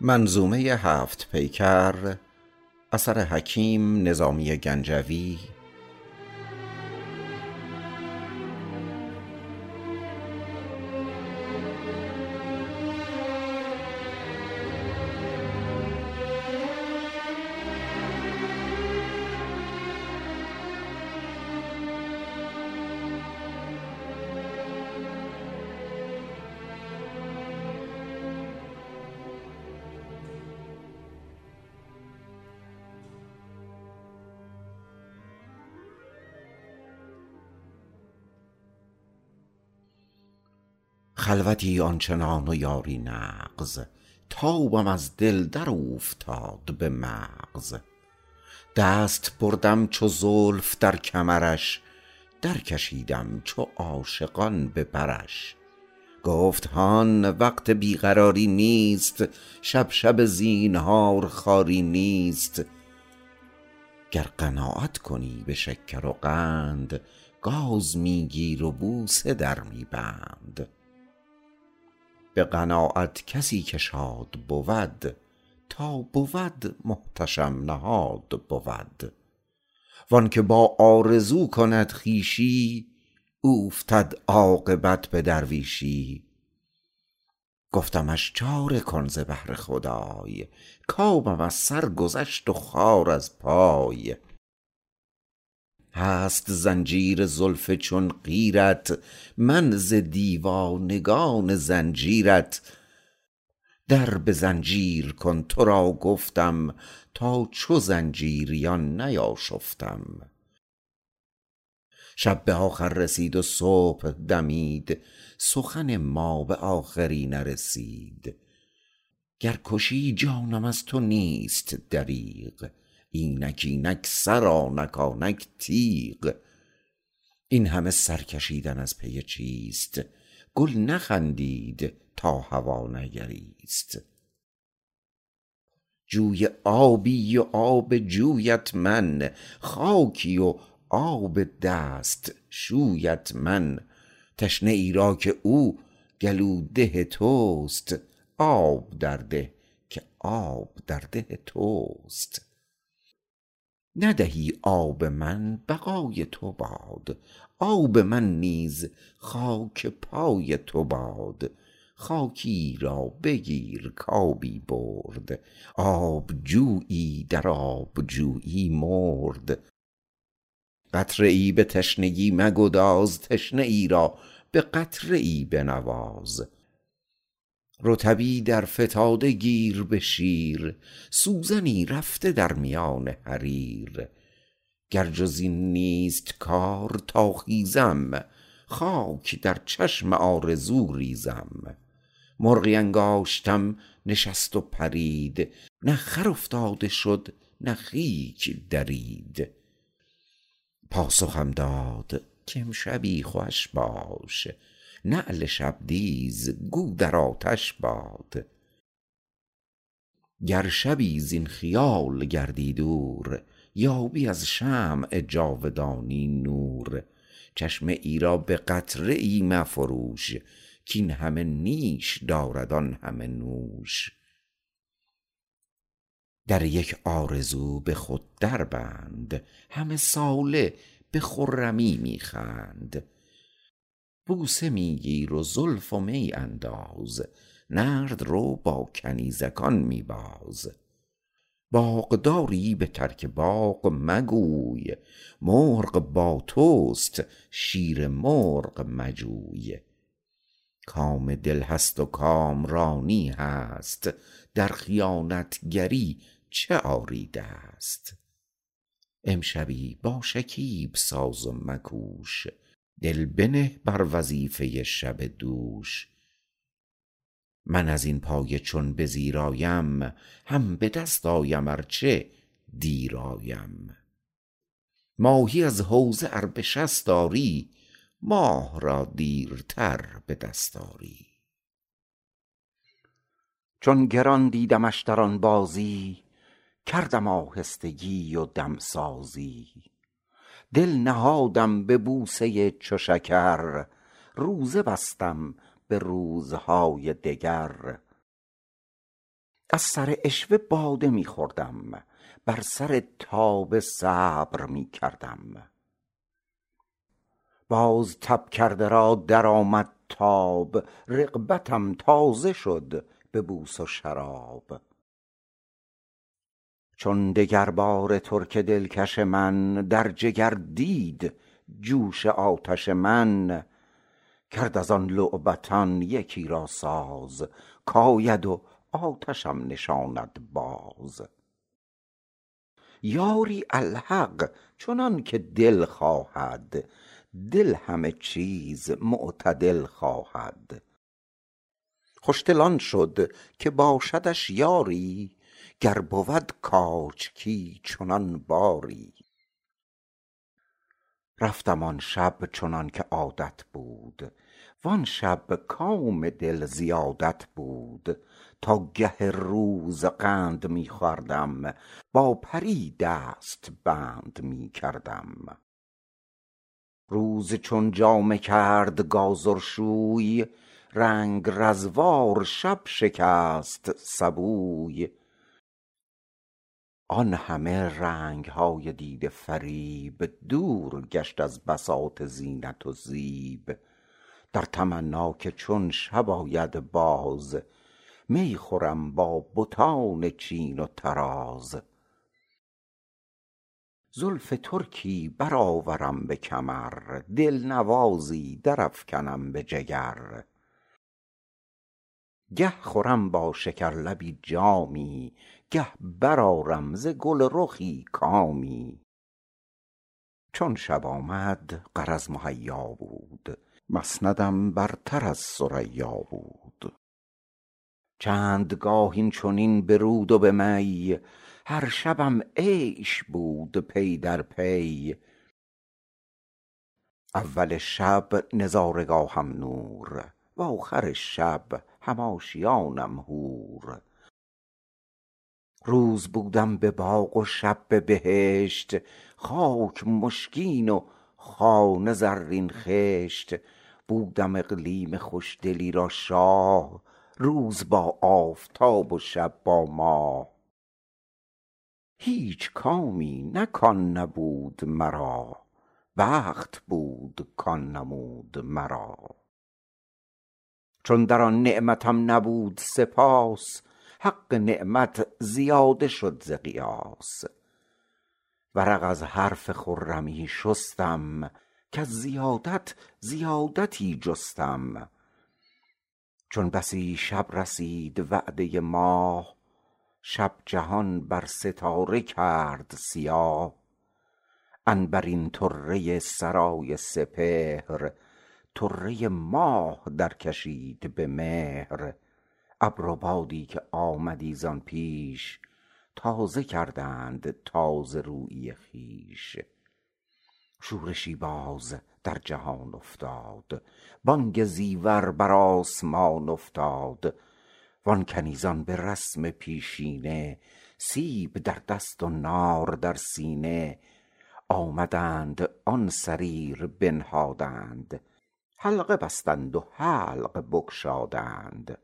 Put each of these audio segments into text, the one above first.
منظومه هفت پیکر اثر حکیم نظامی گنجوی خلوتی آنچنان و یاری نغز تابم از دل در اوفتاد به مغز. دست بردم چو زلف در کمرش در کشیدم چو عاشقان به برش. گفت هان وقت بی قراری نیست شب شب زینهار خواری نیست. گر قناعت کنی به شکر و قند گاز می گیر و بوسه در می بند به قناعت کسی که شاد بود تا بود محتشم نهاد بود. وانکه با آرزو کند خویشی اوفتد عاقبت به درویشی. گفتمش چاره کن ز بهر خدای کآبم از سر گذشت و خار از پای. هست زنجیر زلف چون قیرت من ز دیوانگان زنجیرت. در به زنجیر کن تو را گفتم تا چو زنجیریان نیاشفتم. شب به آخر رسید و صبح دمید سخن ما به آخری نرسید. گر کشی جانم از تو نیست دریغ. اینک اینک سر آنک تیغ. این همه سر کشیدن از پی چیست؟ گل نخندید تا هوا نگریست. جوی آبی و آب جویت من خاکی و آب دست شویت من. تشنه ای را که او گلوده توست آب در ده که آب در ده توست. ندهی آب من بقای تو باد. آب من نیز خاک پای تو باد. خاکی را بگیر کآبی برد. آب جویی در آب جویی مرد. قطره ای به تشنگی مگداز تشنه ای را به قطره ای بنواز. رطبی در فتاده گیر به شیر سوزنی رفته در میان حریر. گر جز این نیست کار تا خیزم خاک در چشم آرزو ریزم. مرغی انگاشتم نشست و پرید نه خر افتاده شد نه خیک درید. پاسخم داد کامشبی خوش باش نعل شبدیز گو در آتش باد. گر شبی زین خیال گردی دور یابی از شمع جاودانی نور. چشمه ای را به قطره ای مفروش کاین همه نیش دارد آن همه نوش. در یک آرزو به خود در بند همه ساله به خرمی می خند. بوسه می گیر و زلف و می انداز. نرد رو با کنیزکان می باز. باغ داری به ترک باغ مگوی. مرغ با توست شیر مرغ مجوی. کام دل هست و کامرانی هست. در خیانت گری چه آری دست امشبی با شکیب ساز و مکوش. دل بنه بر وظیفه شب دوش. من از این پایه چون به زیر آیم هم به دست آیم ار چه دیر آیم. ماهی از حوضه ار به شست آری ماه را دیرتر به دست آری. چون گران دیدمش در آن بازی کردم آهستگی و دمسازی دل نهادم به بوسه چو شکر روزه بستم به روزهای دگر. از سر عشوه باده می خوردم بر سر تاب صبر می کردم. باز تب کرده را درآمد تاب رغبتم تازه شد به بوس و شراب. چون دگرباره ترک دلکش من در جگر دید جوش آتش من کرد از آن لعبتان یکی را ساز کآید و آتشم نشاند باز. یاری الحق چنان که دل خواهد دل همه چیز معتدل خواهد. خوشدل آن شد که باشدش یاری گر بود کاجکی چنان باری. رفتم آن شب چنان که عادت بود. وآن شب کام دل زیادت بود. تا گه روز قند می خوردم با پری دست بند می کردم. روز چون جامه کرد گازرشوی رنگ رزوار شب شکست سبوی. آن همه رنگ های دیده فریب دور گشت از بساط زینت و زیب. در تمنا که چون شب آید باز می خورم با بتان چین و طراز. زلف ترکی برآورم به کمر دلنوازی درافکنم به جگر. گه خورم با شکرلبی جامی گه برآرم ز گل رخی کامی. چون شب آمد غرض مهیا بود مسندم برتر از ثریا بود. چند گاه این چنین به رود و به می هر شبم عیش بود پی در پی. اول شب نظاره گاهم نور و آخر شب هم آشیانم حور. روز بودم به باغ و شب به بهشت خاک مشکین و خانه زرین خشت. بودم اقلیم خوشدلی را شاه روز با آفتاب و شب با ماه. هیچ کامی نه کآن نبود مرا بخت بود کآن نمود مرا. چون در آن نعمتم نبود سپاس حق نعمت زیاده شد ز قیاس. ورق از حرف خرمی شستم کز زیادت زیادتی جستم. چون بسی شب رسید وعده ماه شب جهان بر ستاره کرد سیاه. عنبرین طره سرای سپهر طره ماه درکشید به مهر. ابر و بادی که آمدی زآن پیش تازه کردند تازه رویی خویش. شورشی باز در جهان افتاد بانگ زیور بر آسمان افتاد. وآن کنیزان به رسم پیشینه سیب در دست و نار در سینه. آمدند آن سریر بنهادند. حلقه بستند و حلق بگشادند.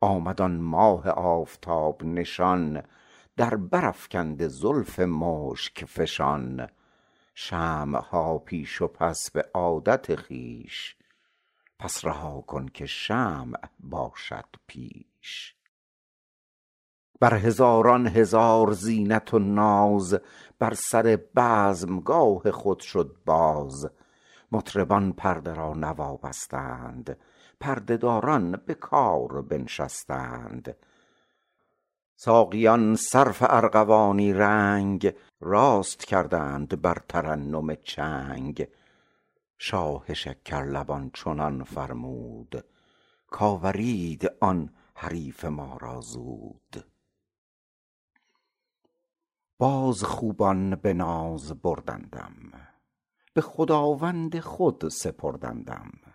آمد آن ماه آفتاب نشان در بر افکنده زلف مشک فشان. شمع ها پیش و پس به عادت خویش پس رها کن که شمع باشد پیش. بر هزاران هزار زینت و ناز بر سر بزمگاه خود شد باز. مطربان پرده را نوا بستند پرده داران به کار بنشستند. ساقیان صرف ارغوانی رنگ راست کردند بر ترنم چنگ. شاه شکرلبان چنان فرمود کآورید آن حریف ما را زود. باز خوبان به ناز بردندم به خداوند خود سپردندم.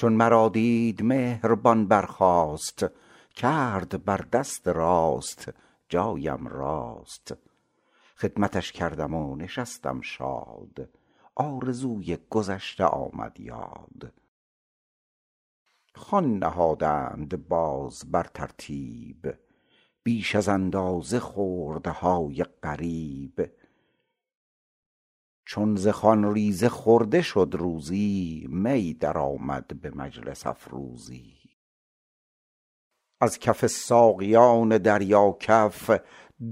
چون مرا دید مهربان برخاست کرد بر دست راست جایم راست. خدمتش کردم و نشستم شاد آرزوی گذشته آمد یاد. خوان نهادند باز بر ترتیب بیش از اندازه خوردهای غریب چون ز خوان ریزه خورده شد روزی می درآمد به مجلس افروزی. از کف ساقیان دریاکف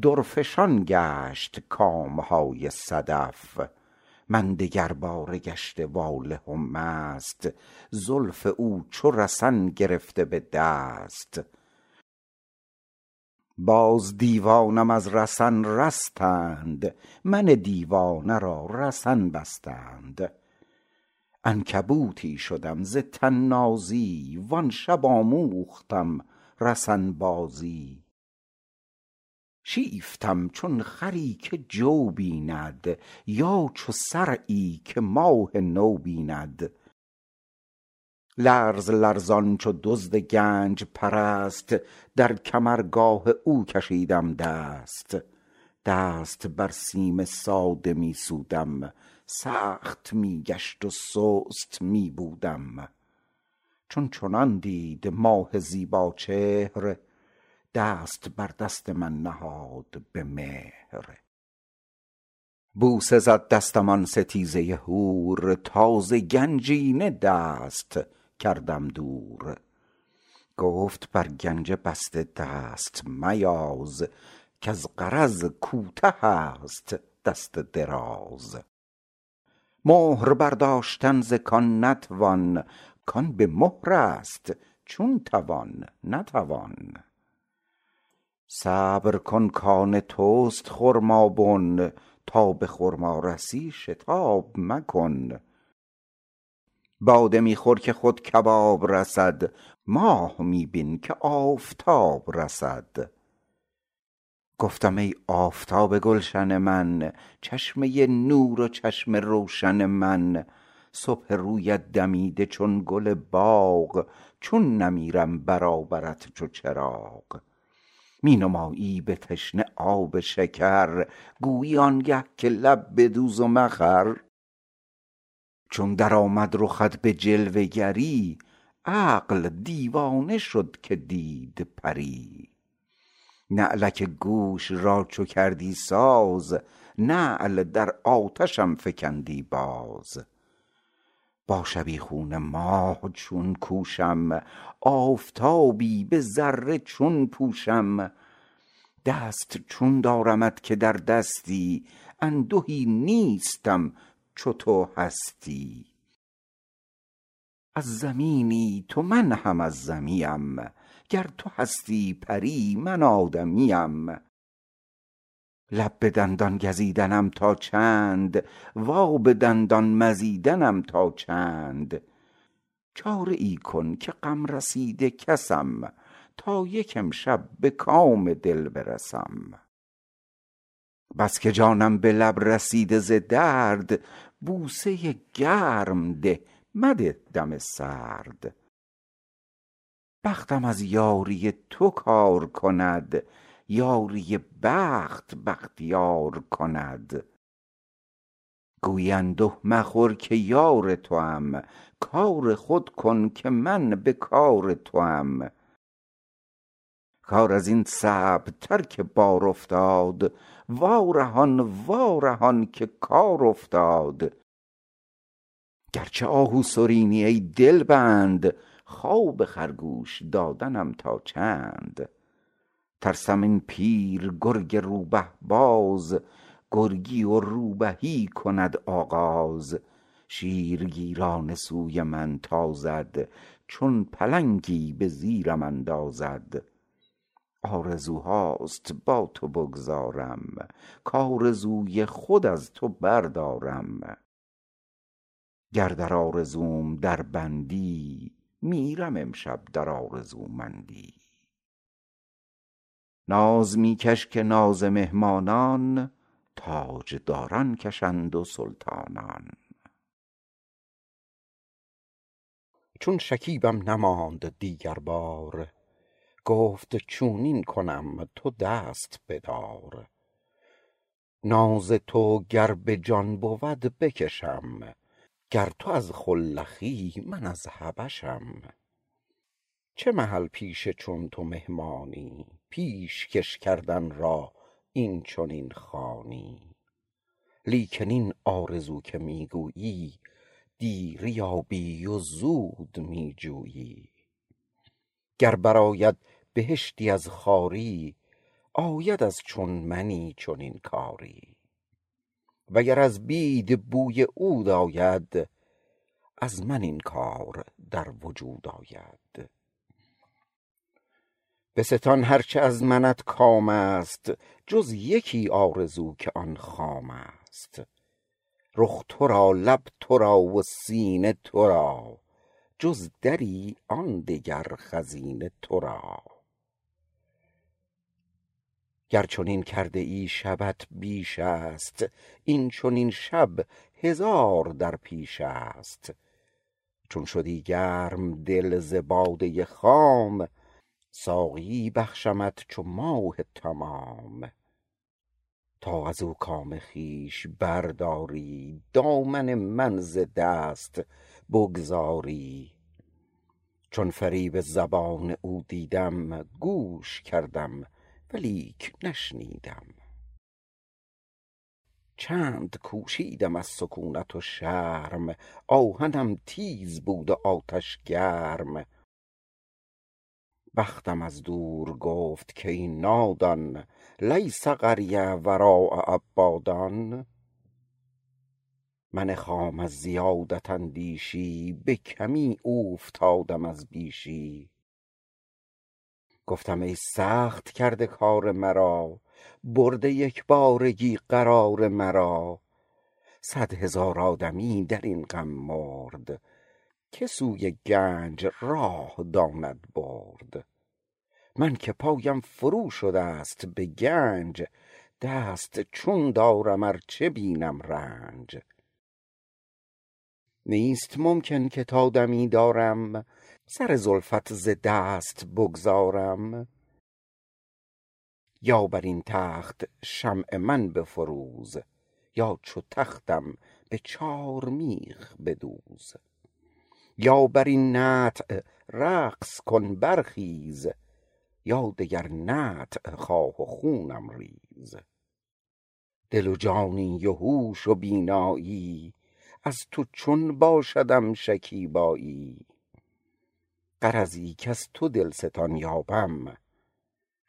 درفشان گشت کامهای صدف. من دگرباره گشته واله و مست زلف او چو رسن گرفته به دست. باز دیوانم از رسن رستند من دیوانه را رسن بستند. عنکبوتی شدم ز طنازی وان شب آموختم رسن بازی. شیفتم چون خری که جو بیند یا چو صرعی که ماه نو بیند. لرز لرزان چو دزد گنج پرست در کمرگاه او کشیدم دست. دست بر سیم ساده می سودم سخت می گشت و سست می بودم. چون چنان دید ماه زیباچهر دست بر دست من نهاد به مهر. بوسه زد دستم آن ستیزه حور تا ز گنجینه دست. کردم دور. گفت بر گنج بسته دست میاز کز غرض کوته است دست دراز. مهر برداشتن ز کان نتوان کان به مهر است چون توان نتوان. صبر کن کان توست خرمابن تا به خرما رسی شتاب مکن. باده می خور که خود کباب رسد ماه می بین که آفتاب رسد. گفتم ای آفتاب گلشن من چشمه نور و چشم روشن من صبح رویت دمیده چون گل باغ چون نمیرم برابرت چو چراغ. می نمایی به تشنه آب شکر گویی آنگه که لب بدوز و مخر. چون درآمد رخت به جلوه گری عقل دیوانه شد که دید پری. نعلک گوش را چو کردی ساز نعل در آتشم فکندی باز. با شبیخون ماه چون کوشم آفتابی به ذره چون پوشم. دست چون دارمت که در دستی اندهی نیستم چو تو هستی؟ از زمینی تو من هم از زمیم گر تو هستی پری من آدمیم. لب به دندان گزیدنم تا چند وا به دندان مزیدنم تا چند. چاره ای کن که غم رسیده کسم تا یک امشب به کام دل برسم. بس که جانم به لب رسیده ز درد بوسه گرم ده مده دم سرد. بختم از یاری تو کار کند یاری بخت بختیار کند. گویی انده مخور که یار توام کار خود کن که من به کار توام. کار از این صعب تر که بار افتاد وارهان وارهان که کار افتاد. گرچه آهو سرینی ای دلبند خواب خرگوش دادنم تا چند. ترسم این پیر گرگ روبه باز گرگی و روبهی کند آغاز. شیرگیرانه سوی من تازد چون پلنگی به زیرم اندازد. آرزوهاست با تو بگذارم. کآرزوی خود از تو بردارم. گر در آرزوم در بندی میرم امشب در آرزومندی. ناز می کش که ناز مهمانان تاجداران کشند و سلطانان. چون شکیبم نماند دیگر بار گفت چونین کنم تو دست بدار. ناز تو گر به جان بود بکشم گر تو از خلخی من از حبشم. چه محل پیشه چون تو مهمانی پیشکش کردن را این چنین خوانی. لیکن این آرزو که می گویی دیر یابی و زود می گر برآید بهشتی از خواری آید از چون منی چنین کاری. وگر از بید بوی عود آید از من این کار در وجود آید. بستان هر چه از منت کام است جز یکی آرزو که آن خام است. رخ تو را لب تو را و سینه تو را جز دری آن دگر خزینه تو را. گر چنین کرده ای شبت بیش است این چنین شب هزار در پیش است. چون شدی گرم دل ز باده خام ساقیی بخشمت چو ماه تمام. تا ازو کام خویش برداری دامن من ز دست بگذاری. چون فریب زبان او دیدم گوش کردم ولیک نشنیدم؟ چند کوشیدم از سکونت و شرم آهنم تیز بود و آتش گرم. بختم از دور گفت کای نادان لیس قریه وراء عبادان. من خام از زیادت اندیشی به کمی اوفتادم از بیشی. گفتم ای سخت کرده کار مرا برده یکبارگی قرار مرا. صد هزار آدمی درین غم مرد که سوی گنج راه داند برد. من که پایم فرو شده است به گنج دست چون دارم ار چه بینم رنج. نیست ممکن که تا دمی دارم سر زلفت ز دست بگذارم. یا برین تخت شمع من بفروز یا چو تختم به چار میخ بدوز. یا برین نطع رقص کن برخیز یا دگر نطع خواه و خونم ریز. دل و جانی و هوش و بینایی از تو چون باشدم شکیبایی. غرضی کز تو دلستان یابم.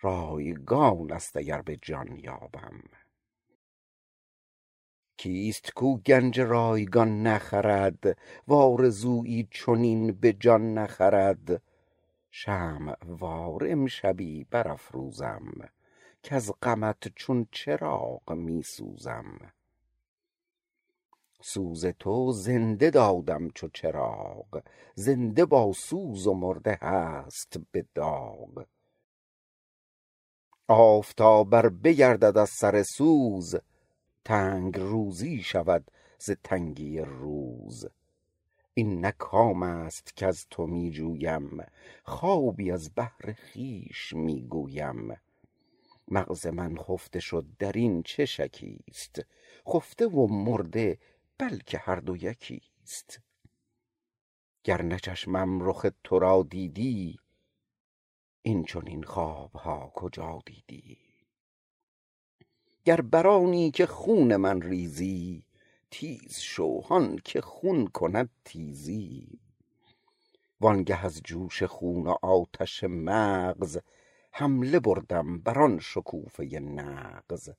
رایگان است اگر به جان یابم. کیست کو گنج رایگان نخرد؟ و آرزویی چنین به جان نخرد؟ شمع وار امشبی برافروزم. کز غمت چون چراغ می سوزم سوز تو زنده دادم چو چراغ زنده با سوز و مرده هست به داغ. آفتاب ار بگردد از سر سوز تنگ روزی شود ز تنگی روز. این نه کام است کز تو می جویم خوابی از بهر خویش می گویم. مغز من خفته شد درین چه شکیست خفته و مرده بلکه هر دو یکیست گر نه چشمم رخ تو را دیدی این چنین خوابها کجا دیدی؟ گر بر آنی که خون من ریزی تیز شو هان که خون کند تیزی. وانگه از جوش خون و آتش مغز حمله بردم بران شکوفه نغز.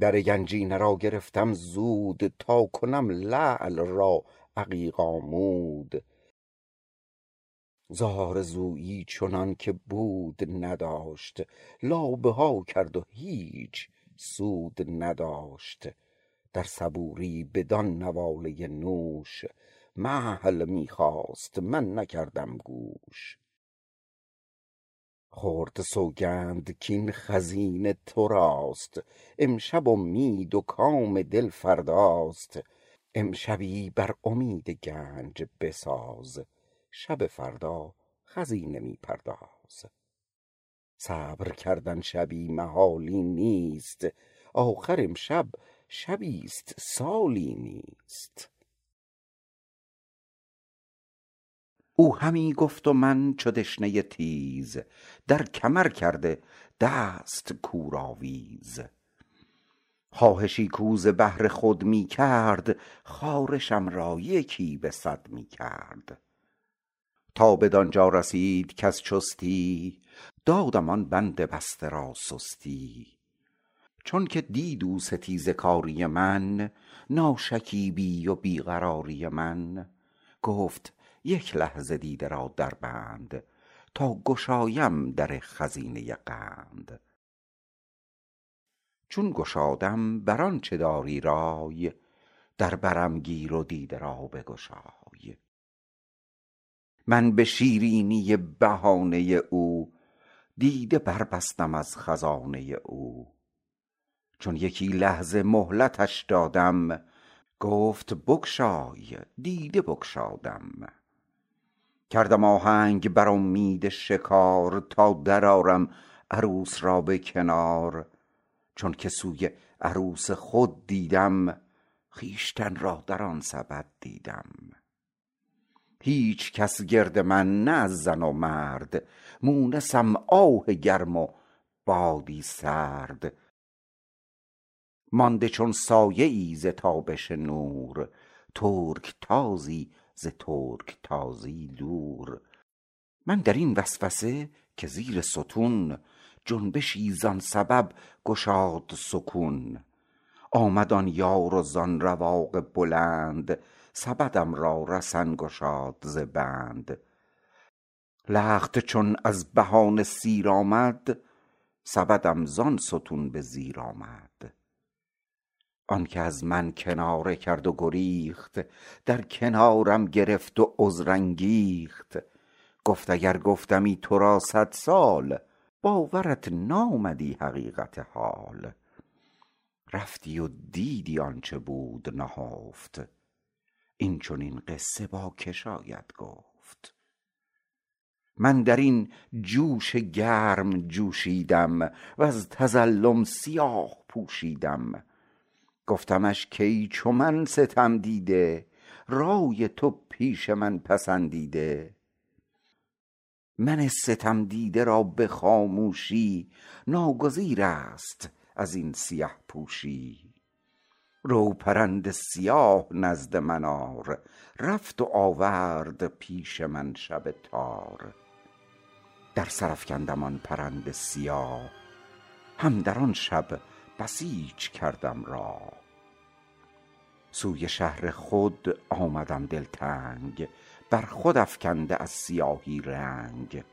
در گنجینه را گرفتم زود تا کنم لعل را عقیق آمود. ز آرزویی چنان که بود نداشت لابه ها کرد و هیچ سود نداشت. در صبوری بدان نواله نوش مهل می خواست من نکردم گوش. خورد سوگند کاین خزینه تو راست امشب امید و کام دل فرداست. امشبی بر امید گنج بساز شب فردا خزینه می پرداز. صبر کردن شبی محالی نیست آخر امشب شبیست سالی نیست. او همی گفت و من چو دشنه تیز در کمر کرده دست کورآویز خواهشی کو ز بهر خود می کرد خارشم را یکی به صد می کرد. تا بدانجا رسید کز چستی دادم آن بند بسته را سستی. چونک دید او ستیزه کاری من ناشکیبی و بی قراری من گفت یک لحظه دیده را در بند تا گشایم در خزینه قند. چون گشادم بر آنچ داری رای در برم گیر و دیده را بگشای. من به شیرینی بهانه او دیده بربستم از خزانه او. چون یکی لحظه مهلتش دادم گفت بگشای دیده بگشادم. کردم آهنگ بر امید شکار تا درآرم عروس را به کنار. چونک سوی عروس خود دیدم خویشتن را در آن سبد دیدم. هیچ کس گرد من نه از زن و مرد مونسم آه گرم و بادی سرد. مانده چون سایه ای ز تابش نور ترکتازی ز ترکتازی دور. من در این وسوسه که زیر ستون جنبشی زان سبب گشاد سکون. آمد آن یار و زان رواق بلند سبدم را رسن گشاد ز بند. لخت چون از بهانه سیر آمد سبدم زان ستون به زیر آمد. آنک از من کناره کرد و گریخت در کنارم گرفت و عذر انگیخت گفت اگر گفتمی تو را صد سال باورت نامدی حقیقت حال. رفتی و دیدی آنچ بود نهفت. این چنین قصه با که گفت. من در این جوش گرم جوشیدم وز تظلم سیاه پوشیدم. گفتمش کای چو من ستم دیده رای تو پیش من پسندیده. من ستم دیده را به خاموشی ناگزیرست از این سیه پوشی. رو پرند سیاه نزد من آر رفت و آورد پیش من شب تار. در سر افکندم آن پرند سیاه هم در آن شب بسیچ کردم راه. سوی شهر خود آمدم دلتنگ بر خود افکنده از سیاهی رنگ.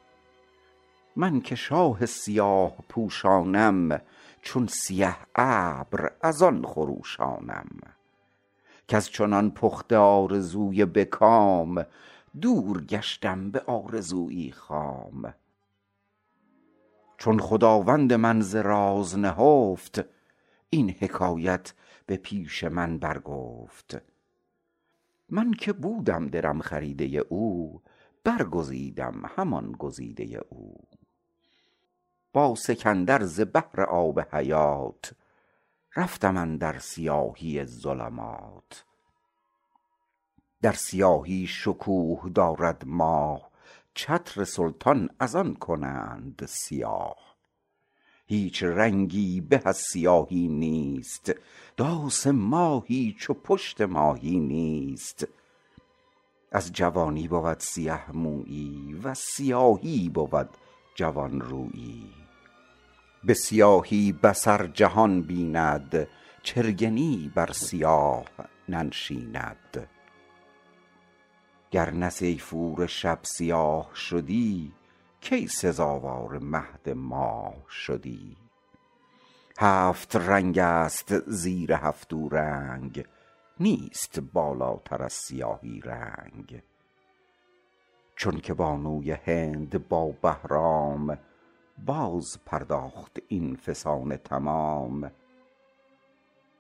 من که شاه سیاه پوشانم چون سیه ابر از آن خروشانم. کز چنان پخته آرزوی به کام دور گشتم به آرزویی خام. چون خداوند من ز راز نهفت این حکایت به پیش من برگفت. من که بودم درم خریده او برگزیدم همان گزیده او. با سکندر ز بهر آب حیات رفتم اندر سیاهی ظلمات. در سیاهی شکوه دارد ماه چتر سلطان از آن کنند سیاه. هیچ رنگی به از سیاهی نیست. داس ماهی چو پشت ماهی نیست. از جوانی بود سیه مویی وز سیاهی بود جوان رویی. به سیاهی بصر جهان بیند چرگنی بر سیاه ننشیند. گر نه شب سیاه شدی کی سزاوار مهد ماه شدی؟ هفت رنگست زیر هفتو رنگ نیست بالاتر از سیاهی رنگ. چونک بانوی هند با بهرام باز پرداخت این فسانه تمام.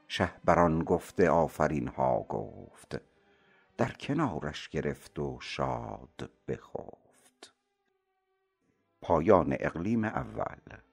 شه بر آن گفته آفرینها گفت در کنارش گرفت و شاد بخفت پایان اقلیم اول.